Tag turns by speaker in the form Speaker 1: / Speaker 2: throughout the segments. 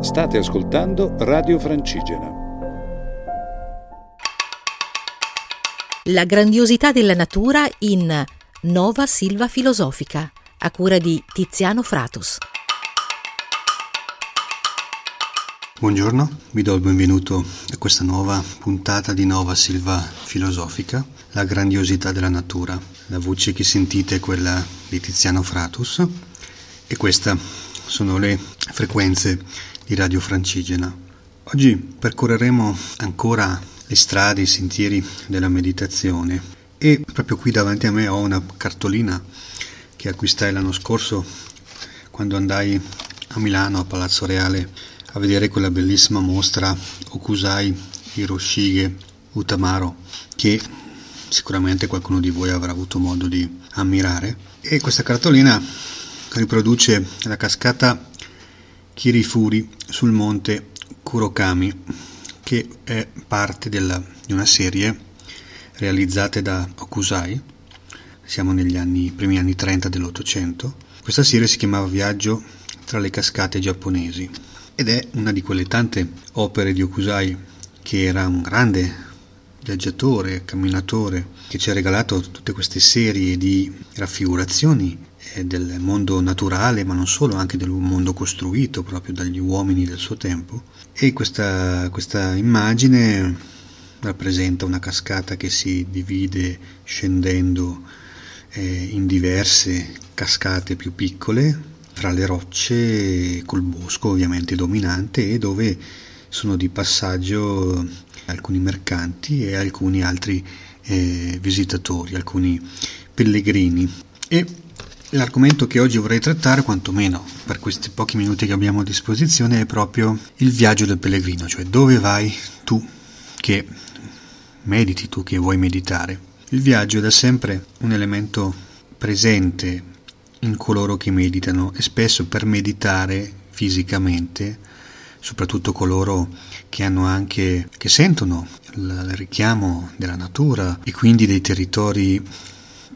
Speaker 1: State ascoltando Radio Francigena.
Speaker 2: La grandiosità della natura in Nova Silva Filosofica, a cura di Tiziano Fratus.
Speaker 3: Buongiorno, vi do il benvenuto a questa nuova puntata di Nova Silva Filosofica, la grandiosità della natura. La voce che sentite è quella di Tiziano Fratus e queste sono le frequenze di Radio Francigena. Oggi percorreremo ancora le strade, i sentieri della meditazione e proprio qui davanti a me ho una cartolina che acquistai l'anno scorso quando andai a Milano, a Palazzo Reale, a vedere quella bellissima mostra Okusai Hiroshige Utamaro che sicuramente qualcuno di voi avrà avuto modo di ammirare e questa cartolina riproduce la cascata Kirifuri sul monte Kurokami, che è parte della, di una serie realizzata da Okusai, siamo negli anni, primi anni 30 dell'Ottocento. Questa serie si chiamava Viaggio tra le cascate giapponesi ed è una di quelle tante opere di Okusai che era un grande viaggiatore, camminatore, che ci ha regalato tutte queste serie di raffigurazioni del mondo naturale, ma non solo, anche del mondo costruito proprio dagli uomini del suo tempo. E questa, questa immagine rappresenta una cascata che si divide scendendo eh, in diverse cascate più piccole fra le rocce col bosco ovviamente dominante e dove sono di passaggio alcuni mercanti e alcuni altri eh, visitatori, alcuni pellegrini. E L'argomento che oggi vorrei trattare, quantomeno per questi pochi minuti che abbiamo a disposizione, è proprio il viaggio del pellegrino, cioè dove vai tu che mediti, tu che vuoi meditare. Il viaggio è da sempre un elemento presente in coloro che meditano e spesso per meditare fisicamente, soprattutto coloro che hanno anche che sentono il richiamo della natura e quindi dei territori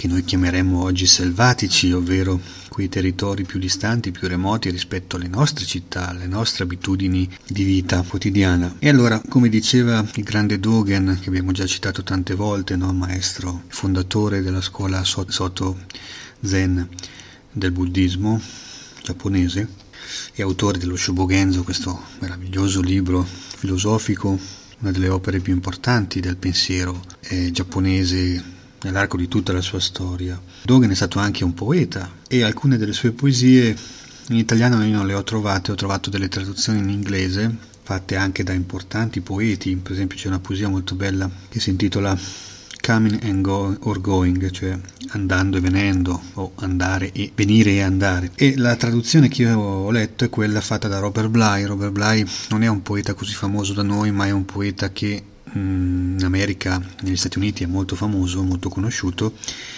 Speaker 3: che noi chiameremmo oggi selvatici, ovvero quei territori più distanti, più remoti rispetto alle nostre città, alle nostre abitudini di vita quotidiana. E allora, come diceva il grande Dogen, che abbiamo già citato tante volte, no? maestro fondatore della scuola Soto Zen del buddismo giapponese e autore dello Shobogenzo, questo meraviglioso libro filosofico, una delle opere più importanti del pensiero eh, giapponese nell'arco di tutta la sua storia. Dogen è stato anche un poeta e alcune delle sue poesie in italiano io non le ho trovate, ho trovato delle traduzioni in inglese fatte anche da importanti poeti, per esempio c'è una poesia molto bella che si intitola Coming and go, or Going, cioè andando e venendo, o andare e venire e andare. E la traduzione che io ho letto è quella fatta da Robert Bly. Robert Bly non è un poeta così famoso da noi, ma è un poeta che in America, negli Stati Uniti è molto famoso, molto conosciuto,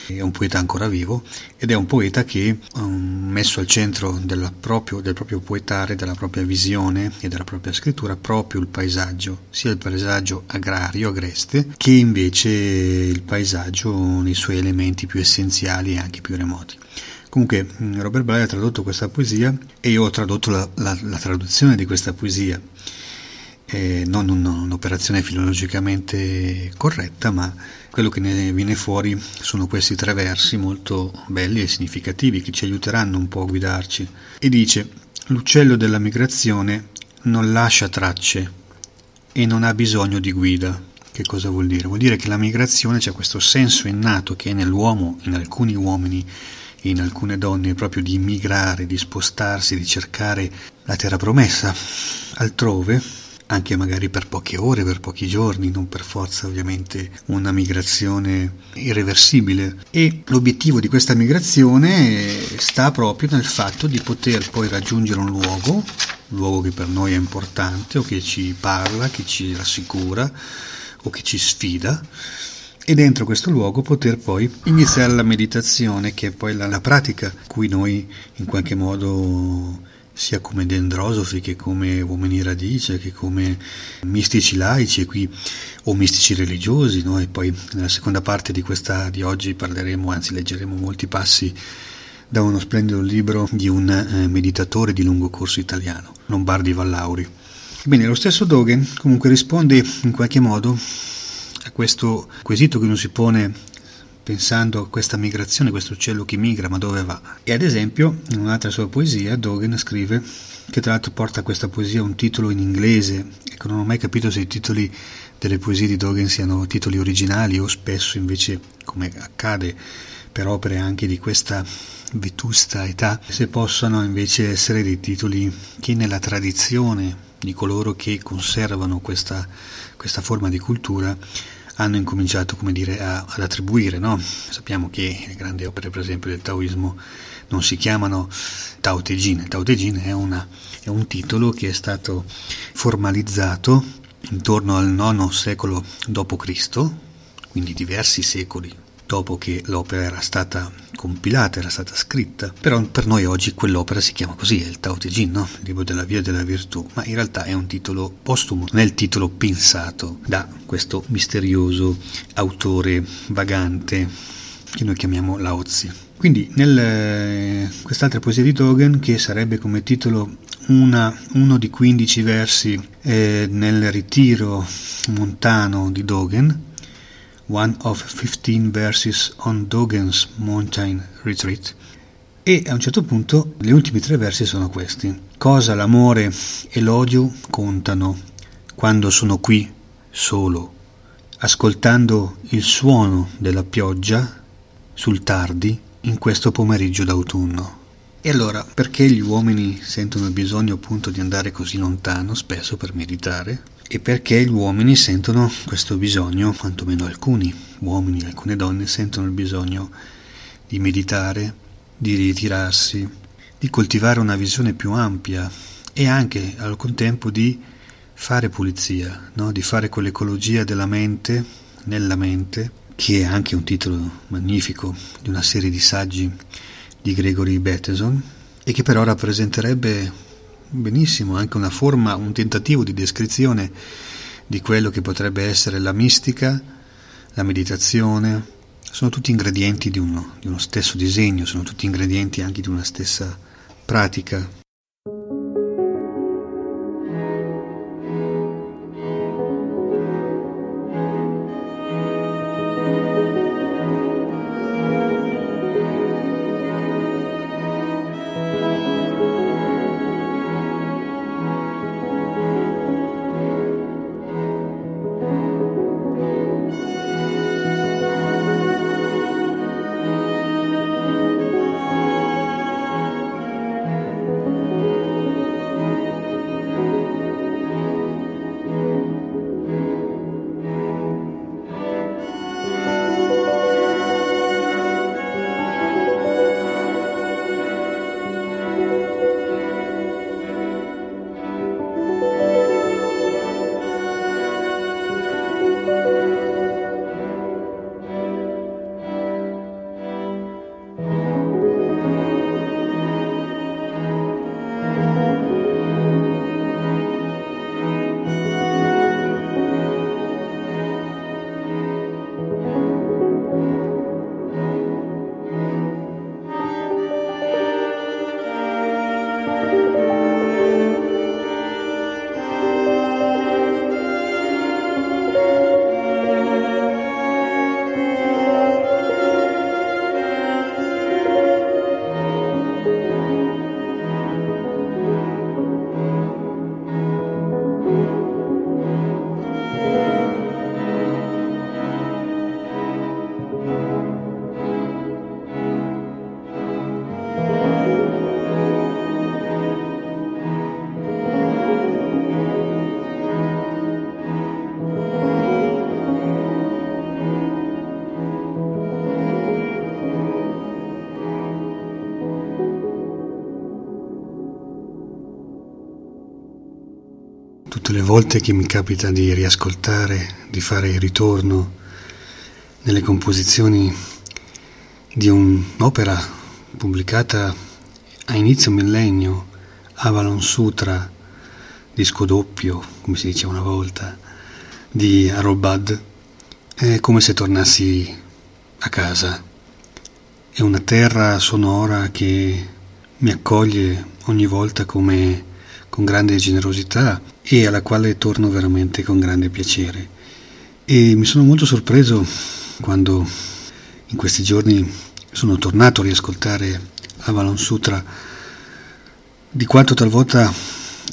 Speaker 3: è un poeta ancora vivo ed è un poeta che um, messo al centro proprio, del proprio poetare, della propria visione e della propria scrittura proprio il paesaggio, sia il paesaggio agrario, agreste, che invece il paesaggio nei suoi elementi più essenziali e anche più remoti. Comunque mm, Robert Bly ha tradotto questa poesia e io ho tradotto la, la, la traduzione di questa poesia eh, non un'operazione filologicamente corretta, ma quello che ne viene fuori sono questi tre versi molto belli e significativi che ci aiuteranno un po' a guidarci. E dice, l'uccello della migrazione non lascia tracce e non ha bisogno di guida. Che cosa vuol dire? Vuol dire che la migrazione c'è questo senso innato che è nell'uomo, in alcuni uomini in alcune donne, proprio di migrare, di spostarsi, di cercare la terra promessa altrove, anche magari per poche ore, per pochi giorni, non per forza ovviamente una migrazione irreversibile. E l'obiettivo di questa migrazione sta proprio nel fatto di poter poi raggiungere un luogo, un luogo che per noi è importante o che ci parla, che ci rassicura o che ci sfida e dentro questo luogo poter poi iniziare la meditazione che è poi la, la pratica cui noi in qualche modo sia come dendrosofi che come uomini radice, che come mistici laici qui, o mistici religiosi. Noi poi nella seconda parte di questa di oggi parleremo, anzi leggeremo molti passi da uno splendido libro di un eh, meditatore di lungo corso italiano, Lombardi Vallauri. Bene, lo stesso Dogen comunque risponde in qualche modo a questo quesito che uno si pone pensando a questa migrazione, questo uccello che migra, ma dove va? E ad esempio, in un'altra sua poesia, Dogen scrive, che tra l'altro porta questa poesia un titolo in inglese, ecco, non ho mai capito se i titoli delle poesie di Dogen siano titoli originali o spesso invece, come accade per opere anche di questa vetusta età, se possano invece essere dei titoli che nella tradizione di coloro che conservano questa, questa forma di cultura hanno incominciato dire, a, ad attribuire. No? Sappiamo che le grandi opere, per esempio, del taoismo non si chiamano Tao Te Ching. Tao Te Ching è, una, è un titolo che è stato formalizzato intorno al IX secolo d.C., quindi diversi secoli dopo che l'opera era stata compilata, era stata scritta. Però per noi oggi quell'opera si chiama così, è il Tao Te Ching, no? il libro della via della virtù, ma in realtà è un titolo postumo, non è il titolo pensato da questo misterioso autore vagante che noi chiamiamo Lao Tzu. Quindi nel, eh, quest'altra poesia di Dogen, che sarebbe come titolo una, uno di 15 versi eh, nel ritiro montano di Dogen, one of 15 verses on Dogen's mountain retreat, e a un certo punto gli ultimi tre versi sono questi. Cosa l'amore e l'odio contano quando sono qui solo, ascoltando il suono della pioggia sul tardi in questo pomeriggio d'autunno. E allora, perché gli uomini sentono il bisogno appunto di andare così lontano, spesso per meditare? E perché gli uomini sentono questo bisogno, quantomeno alcuni uomini e alcune donne sentono il bisogno di meditare, di ritirarsi, di coltivare una visione più ampia e anche al contempo di fare pulizia, no? di fare quell'ecologia della mente, nella mente, che è anche un titolo magnifico di una serie di saggi di Gregory Bateson e che però rappresenterebbe benissimo anche una forma, un tentativo di descrizione di quello che potrebbe essere la mistica, la meditazione, sono tutti ingredienti di uno, di uno stesso disegno, sono tutti ingredienti anche di una stessa pratica. Le volte che mi capita di riascoltare, di fare il ritorno nelle composizioni di un'opera pubblicata a inizio millennio, Avalon Sutra, disco doppio, come si diceva una volta, di Arobad, è come se tornassi a casa. è una terra sonora che mi accoglie ogni volta come con grande generosità e alla quale torno veramente con grande piacere. E mi sono molto sorpreso quando in questi giorni sono tornato a riascoltare Avalon Sutra di quanto talvolta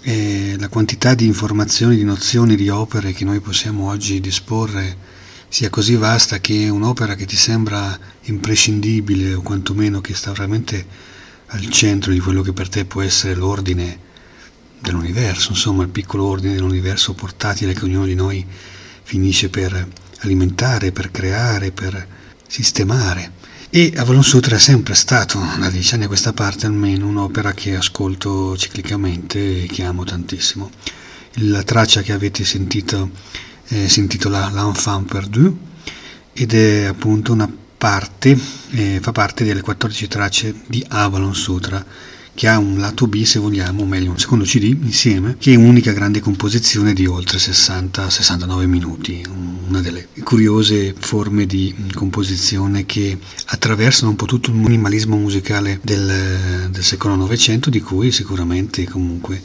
Speaker 3: eh, la quantità di informazioni, di nozioni, di opere che noi possiamo oggi disporre sia così vasta che un'opera che ti sembra imprescindibile o quantomeno che sta veramente al centro di quello che per te può essere l'ordine dell'universo, insomma il piccolo ordine dell'universo portatile che ognuno di noi finisce per alimentare, per creare, per sistemare. E Avalon Sutra è sempre stato, da dieci anni a questa parte almeno, un'opera che ascolto ciclicamente e che amo tantissimo. La traccia che avete sentito eh, si intitola L'Enfant perdu ed è appunto una parte, eh, fa parte delle 14 tracce di Avalon Sutra che ha un lato B se vogliamo, o meglio un secondo CD insieme, che è un'unica grande composizione di oltre 60-69 minuti, una delle curiose forme di composizione che attraversano un po' tutto il minimalismo musicale del, del secolo Novecento, di cui sicuramente comunque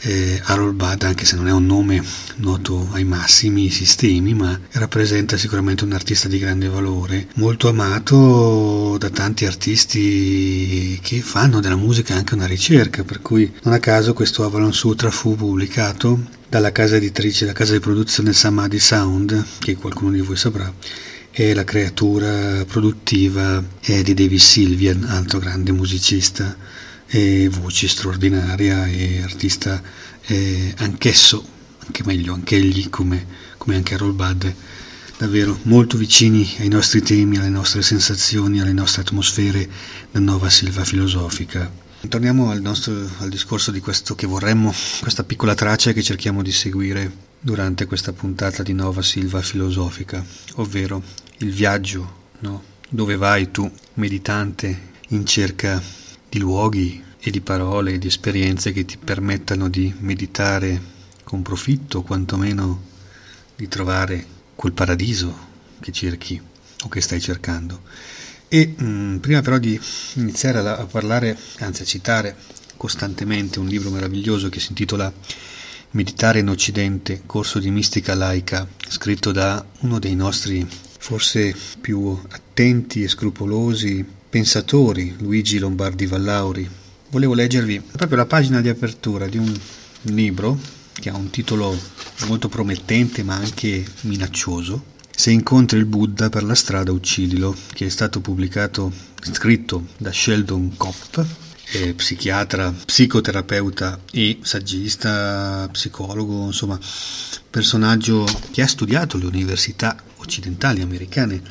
Speaker 3: eh, Harold Budd, anche se non è un nome noto ai massimi sistemi, ma rappresenta sicuramente un artista di grande valore, molto amato da tanti artisti che fanno della musica anche una ricerca, per cui non a caso questo Avalon Sutra fu pubblicato dalla casa editrice, la casa di produzione Samadhi Sound, che qualcuno di voi saprà, è la creatura produttiva di David Sylvian, altro grande musicista e voce straordinaria e artista eh, anch'esso, anche meglio, anche egli come, come anche Harold Budd, davvero molto vicini ai nostri temi, alle nostre sensazioni, alle nostre atmosfere da nuova silva filosofica. Torniamo al, nostro, al discorso di questo che vorremmo, questa piccola traccia che cerchiamo di seguire durante questa puntata di Nova Silva Filosofica, ovvero il viaggio, no? dove vai tu, meditante, in cerca di luoghi e di parole e di esperienze che ti permettano di meditare con profitto, quantomeno di trovare quel paradiso che cerchi o che stai cercando. E mh, mm, prima però di iniziare a, a parlare, anzi a citare costantemente un libro meraviglioso che si intitola Meditare in Occidente, corso di mistica laica, scritto da uno dei nostri forse più attenti e scrupolosi pensatori, Luigi Lombardi Vallauri. Volevo leggervi proprio la pagina di apertura di un libro che ha un titolo molto promettente ma anche minaccioso. Se incontri il Buddha per la strada uccidilo, che è stato pubblicato, scritto da Sheldon Kopp, psichiatra, psicoterapeuta e saggista, psicologo, insomma, personaggio che ha studiato le università occidentali americane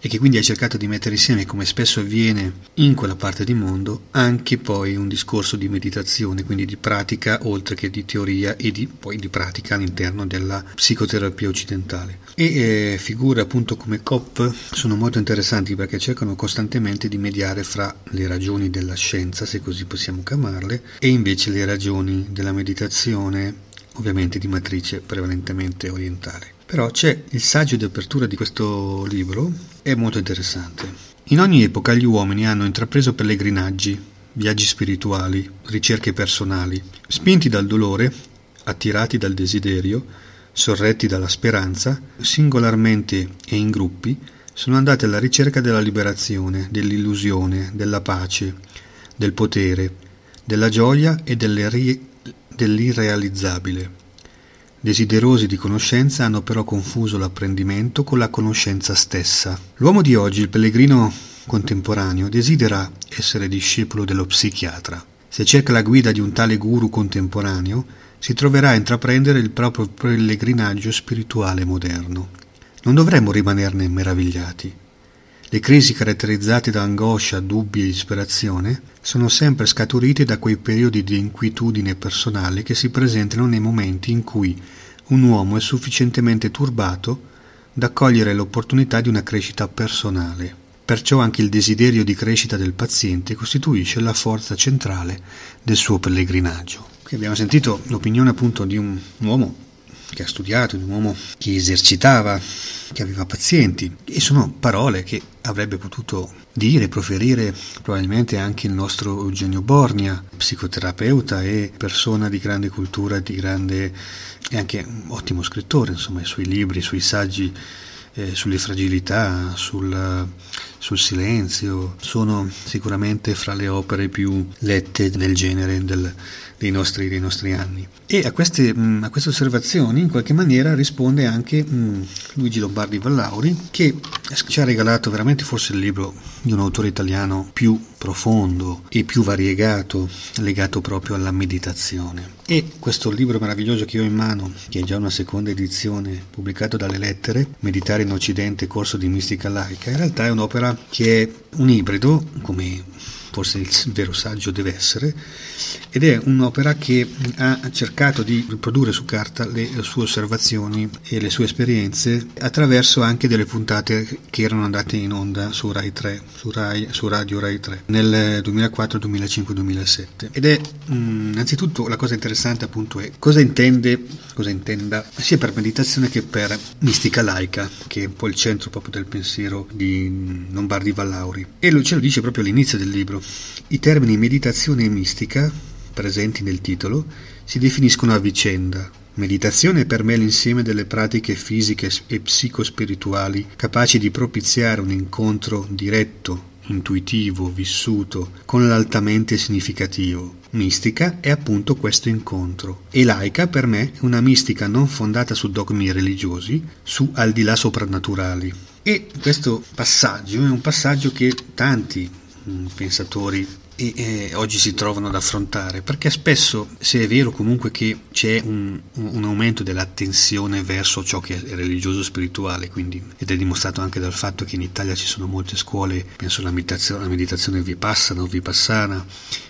Speaker 3: e che quindi ha cercato di mettere insieme, come spesso avviene in quella parte di mondo, anche poi un discorso di meditazione, quindi di pratica oltre che di teoria e di, poi di pratica all'interno della psicoterapia occidentale. E eh, figure appunto come COP sono molto interessanti perché cercano costantemente di mediare fra le ragioni della scienza, se così possiamo chiamarle, e invece le ragioni della meditazione, ovviamente di matrice prevalentemente orientale. Però c'è il saggio di apertura di questo libro, è molto interessante. In ogni epoca gli uomini hanno intrapreso pellegrinaggi, viaggi spirituali, ricerche personali, spinti dal dolore, attirati dal desiderio, sorretti dalla speranza, singolarmente e in gruppi, sono andati alla ricerca della liberazione, dell'illusione, della pace, del potere, della gioia e dell'irrealizzabile. Desiderosi di conoscenza hanno però confuso l'apprendimento con la conoscenza stessa. L'uomo di oggi, il pellegrino contemporaneo, desidera essere discepolo dello psichiatra. Se cerca la guida di un tale guru contemporaneo, si troverà a intraprendere il proprio pellegrinaggio spirituale moderno. Non dovremmo rimanerne meravigliati. Le crisi caratterizzate da angoscia, dubbi e disperazione sono sempre scaturite da quei periodi di inquietudine personale che si presentano nei momenti in cui un uomo è sufficientemente turbato da cogliere l'opportunità di una crescita personale. Perciò anche il desiderio di crescita del paziente costituisce la forza centrale del suo pellegrinaggio. Qui abbiamo sentito l'opinione appunto di un uomo che ha studiato, di un uomo che esercitava, che aveva pazienti. E sono parole che avrebbe potuto dire, proferire probabilmente anche il nostro Eugenio Borgna, psicoterapeuta e persona di grande cultura, di grande e anche ottimo scrittore, insomma, i suoi libri, i suoi saggi eh, sulle fragilità, sul, sul, silenzio, sono sicuramente fra le opere più lette nel genere del, dei, nostri, dei, nostri, anni. E a queste, mh, a queste, osservazioni in qualche maniera risponde anche mh, Luigi Lombardi Vallauri che ci ha regalato veramente forse il libro di un autore italiano più profondo e più variegato legato proprio alla meditazione. E questo libro meraviglioso che ho in mano, che è già una seconda edizione pubblicato dalle lettere, Meditare in Occidente, corso di mistica laica, in realtà è un'opera che è un ibrido, come forse il vero saggio deve essere, ed è un'opera che ha cercato di riprodurre su carta le sue osservazioni e le sue esperienze attraverso anche delle puntate che erano andate in onda su Rai 3, su, Rai, su Radio Rai 3 nel 2004, 2005, 2007. Ed è innanzitutto la cosa interessante appunto è cosa intende, cosa intenda sia per meditazione che per mistica laica, che è un po' il centro proprio del pensiero di Lombardi Vallauri. E ce lo dice proprio all'inizio del libro i termini meditazione e mistica, presenti nel titolo, si definiscono a vicenda. Meditazione è per me l'insieme delle pratiche fisiche e psicospirituali capaci di propiziare un incontro diretto, intuitivo, vissuto, con l'altamente significativo. Mistica è appunto questo incontro e laica per me è una mistica non fondata su dogmi religiosi, su al di là soprannaturali. E questo passaggio è un passaggio che tanti pensatori e, e, oggi si trovano ad affrontare, perché spesso, se è vero comunque che c'è un, un, aumento dell'attenzione verso ciò che è religioso spirituale, quindi, ed è dimostrato anche dal fatto che in Italia ci sono molte scuole, penso alla meditazione, meditazione Vipassana o Vipassana,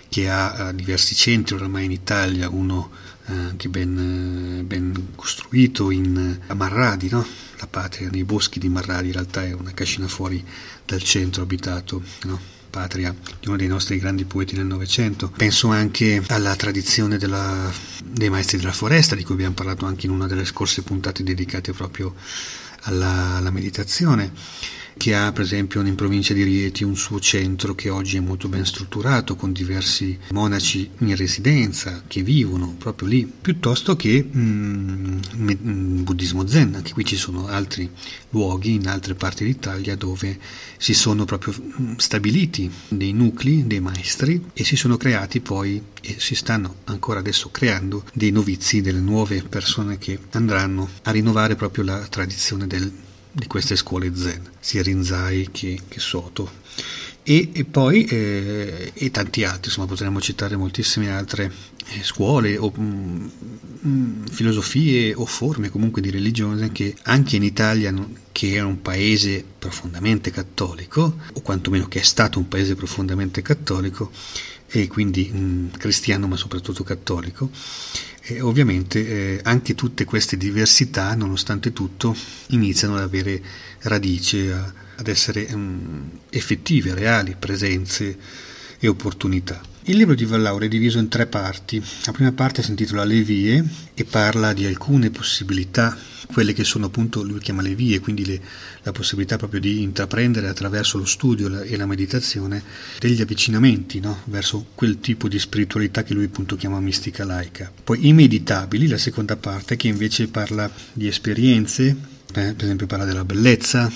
Speaker 3: che ha diversi centri oramai in Italia, uno uh, anche ben, uh, ben, costruito in, a Marradi, no? la patria nei boschi di Marradi, in realtà è una cascina fuori dal centro abitato. No? Patria di uno dei nostri grandi poeti del Novecento. Penso anche alla tradizione della, dei maestri della foresta, di cui abbiamo parlato anche in una delle scorse puntate dedicate proprio alla, alla meditazione che ha per esempio in provincia di Rieti un suo centro che oggi è molto ben strutturato con diversi monaci in residenza che vivono proprio lì, piuttosto che mm, mm, buddismo zen, anche qui ci sono altri luoghi in altre parti d'Italia dove si sono proprio mm, stabiliti dei nuclei, dei maestri e si sono creati poi e si stanno ancora adesso creando dei novizi, delle nuove persone che andranno a rinnovare proprio la tradizione del di queste scuole zen, sia Rinzai che, che Soto. E, e poi eh, e tanti altri, insomma potremmo citare moltissime altre eh, scuole o mh, mm, mm, filosofie o forme comunque di religione che anche in Italia, che è un paese profondamente cattolico, o quantomeno che è stato un paese profondamente cattolico, e quindi mh, mm, cristiano ma soprattutto cattolico, e ovviamente eh, anche tutte queste diversità, nonostante tutto, iniziano ad avere radice, a, ad essere um, effettive, reali, presenze e opportunità. Il libro di Vallaure è diviso in tre parti. La prima parte si intitola Le vie e parla di alcune possibilità, quelle che sono appunto, lui chiama le vie, quindi le, la possibilità proprio di intraprendere attraverso lo studio e la meditazione degli avvicinamenti no? verso quel tipo di spiritualità che lui appunto chiama mistica laica. Poi i meditabili, la seconda parte, che invece parla di esperienze, eh, per esempio parla della bellezza,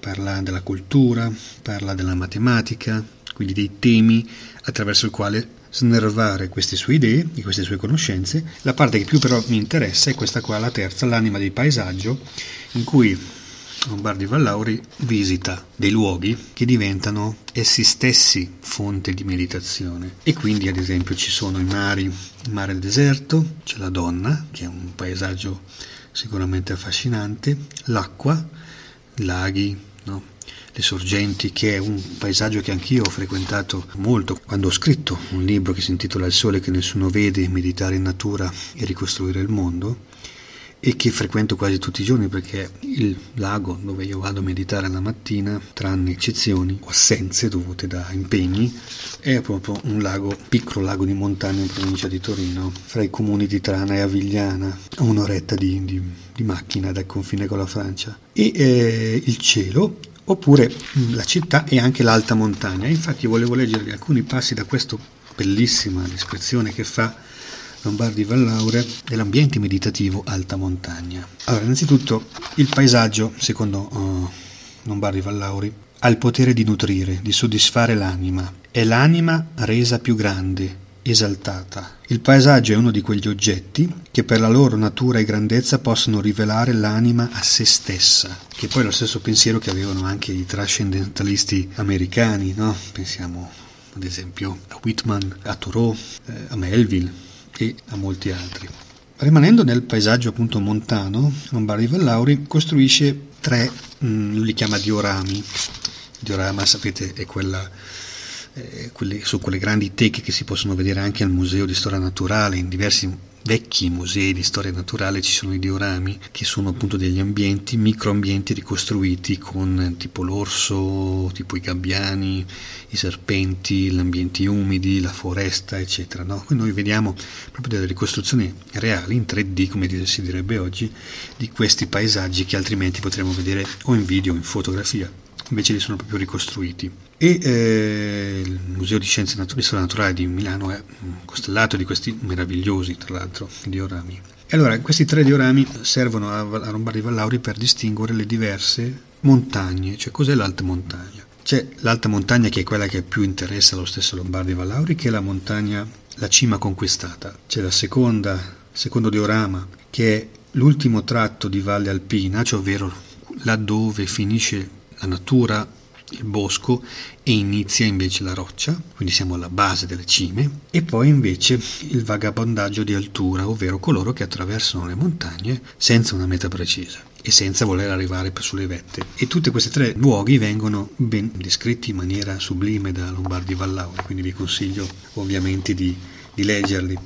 Speaker 3: parla della cultura, parla della matematica, quindi dei temi attraverso il quale snervare queste sue idee queste sue conoscenze. La parte che più però mi interessa è questa qua, la terza, l'anima del paesaggio, in cui Lombardi Vallauri visita dei luoghi che diventano essi stessi fonte di meditazione. E quindi, ad esempio, ci sono i mari, il mare del deserto, c'è la donna, che è un paesaggio sicuramente affascinante, l'acqua, laghi, no? Le sorgenti, che è un paesaggio che anch'io ho frequentato molto quando ho scritto un libro che si intitola Il sole che nessuno vede, meditare in natura e ricostruire il mondo. e che frequento quasi tutti i giorni perché il lago dove io vado a meditare la mattina, tranne eccezioni o assenze dovute da impegni, è proprio un lago, piccolo lago di montagna in provincia di Torino, fra i comuni di Trana e Avigliana, a un'oretta di, di, di macchina dal confine con la Francia. E eh, il cielo oppure la città e anche l'alta montagna. Infatti volevo leggervi alcuni passi da questa bellissima descrizione che fa Lombardi Vallaure dell'ambiente meditativo alta montagna. Allora, innanzitutto il paesaggio, secondo uh, Lombardi Vallauri, ha il potere di nutrire, di soddisfare l'anima. È l'anima resa più grande, esaltata. Il paesaggio è uno di quegli oggetti che per la loro natura e grandezza possono rivelare l'anima a se stessa, che poi è lo stesso pensiero che avevano anche i trascendentalisti americani, no? Pensiamo ad esempio a Whitman, a Thoreau, eh, a Melville e a molti altri. Rimanendo nel paesaggio appunto montano, Lombardi Vallauri costruisce tre, mm, lui li chiama diorami. Diorama, sapete, è quella, eh, quelle, su quelle grandi teche che si possono vedere anche al Museo di Storia Naturale, in diversi vecchi musei di storia naturale ci sono i diorami che sono appunto degli ambienti, microambienti ricostruiti con tipo l'orso, tipo i gabbiani, i serpenti, gli ambienti umidi, la foresta, eccetera. No? Qui noi vediamo proprio delle ricostruzioni reali in 3D, come si direbbe oggi, di questi paesaggi che altrimenti potremmo vedere o in video o in fotografia invece li sono proprio ricostruiti. E eh, il Museo di Scienze Naturali, Storia Naturale di Milano è costellato di questi meravigliosi, tra l'altro, diorami. E allora questi tre diorami servono a, a Lombardi Vallauri per distinguere le diverse montagne, cioè cos'è l'alta montagna. C'è l'alta montagna che è quella che più interessa lo stesso Lombardi Vallauri, che è la montagna, la cima conquistata. C'è la seconda, secondo diorama, che è l'ultimo tratto di Valle Alpina, cioè ovvero laddove finisce la natura, il bosco e inizia invece la roccia, quindi siamo alla base delle cime, e poi invece il vagabondaggio di altura, ovvero coloro che attraversano le montagne senza una meta precisa e senza voler arrivare sulle vette. E tutti questi tre luoghi vengono ben descritti in maniera sublime da Lombardi Vallauri, quindi vi consiglio ovviamente di, di leggerli.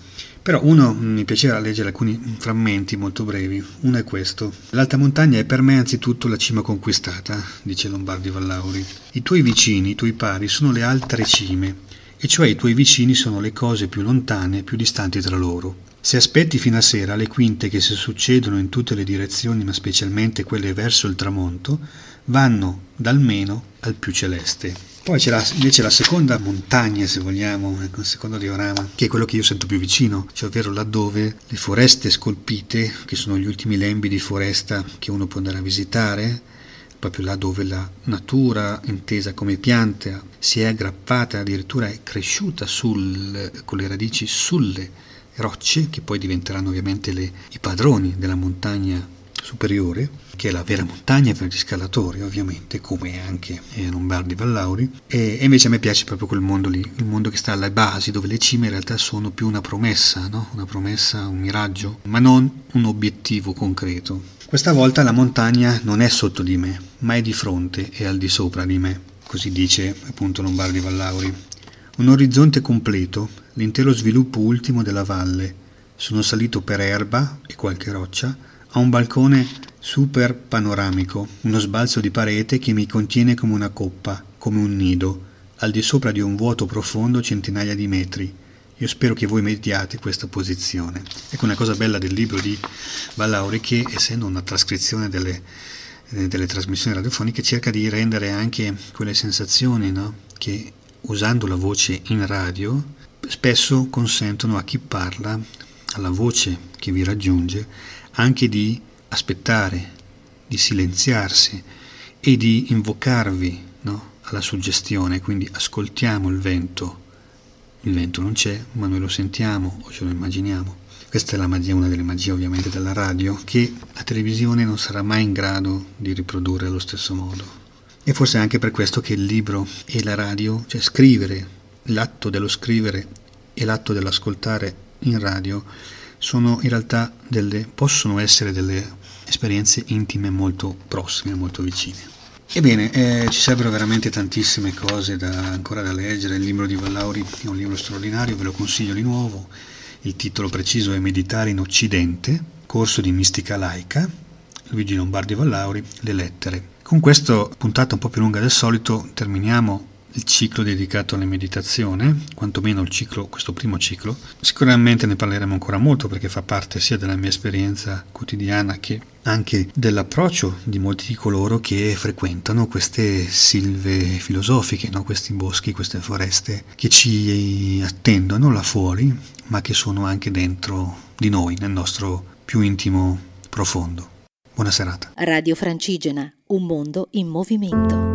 Speaker 3: Però uno mm, mi piaceva leggere alcuni frammenti molto brevi. Uno è questo. L'alta montagna è per me anzitutto la cima conquistata, dice Lombardi Vallauri. I tuoi vicini, i tuoi pari, sono le altre cime, e cioè i tuoi vicini sono le cose più lontane, più distanti tra loro. Se aspetti fino a sera le quinte che si succedono in tutte le direzioni, ma specialmente quelle verso il tramonto, vanno dal meno al più celeste. Poi c'è la, invece la seconda montagna, se vogliamo, il secondo diorama, che è quello che io sento più vicino, cioè ovvero laddove le foreste scolpite, che sono gli ultimi lembi di foresta che uno può andare a visitare, proprio là dove la natura, intesa come pianta, si è aggrappata, addirittura è cresciuta sul, con le radici sulle rocce, che poi diventeranno ovviamente le, i padroni della montagna superiore, che è la vera montagna per gli scalatori ovviamente, come anche eh, Lombardi Vallauri, e, e, invece a me piace proprio quel mondo lì, il mondo che sta alle basi, dove le cime in realtà sono più una promessa, no? una promessa, un miraggio, ma non un obiettivo concreto. Questa volta la montagna non è sotto di me, ma è di fronte e al di sopra di me, così dice appunto Lombardi Vallauri. Un orizzonte completo, l'intero sviluppo ultimo della valle. Sono salito per erba e qualche roccia, ha un balcone super panoramico, uno sbalzo di parete che mi contiene come una coppa, come un nido, al di sopra di un vuoto profondo centinaia di metri. Io spero che voi mediate questa posizione. Ecco una cosa bella del libro di Vallauri che, essendo una trascrizione delle, eh, delle trasmissioni radiofoniche, cerca di rendere anche quelle sensazioni no? che, usando la voce in radio, spesso consentono a chi parla, alla voce che vi raggiunge, anche di aspettare, di silenziarsi e di invocarvi no? alla suggestione, quindi ascoltiamo il vento. Il vento non c'è, ma noi lo sentiamo o ce lo immaginiamo. Questa è magia, una delle magie ovviamente della radio, che la televisione non sarà mai in grado di riprodurre allo stesso modo. E forse è anche per questo che il libro e la radio, cioè scrivere, l'atto dello scrivere e l'atto dell'ascoltare in radio, sono in realtà delle, possono essere delle esperienze intime molto prossime, molto vicine. Ebbene, eh, ci sarebbero veramente tantissime cose da, ancora da leggere, il libro di Vallauri è un libro straordinario, ve lo consiglio di nuovo, il titolo preciso è Meditare in Occidente, corso di mistica laica, Luigi Lombardi Vallauri, Le lettere. Con questa puntata un po' più lunga del solito terminiamo il ciclo dedicato alla meditazione, quantomeno il ciclo, questo primo ciclo. Sicuramente ne parleremo ancora molto perché fa parte sia della mia esperienza quotidiana che anche dell'approccio di molti di coloro che frequentano queste silve filosofiche, no? questi boschi, queste foreste che ci attendono là fuori, ma che sono anche dentro di noi, nel nostro più intimo profondo. Buona serata.
Speaker 2: Radio Francigena, un mondo in movimento.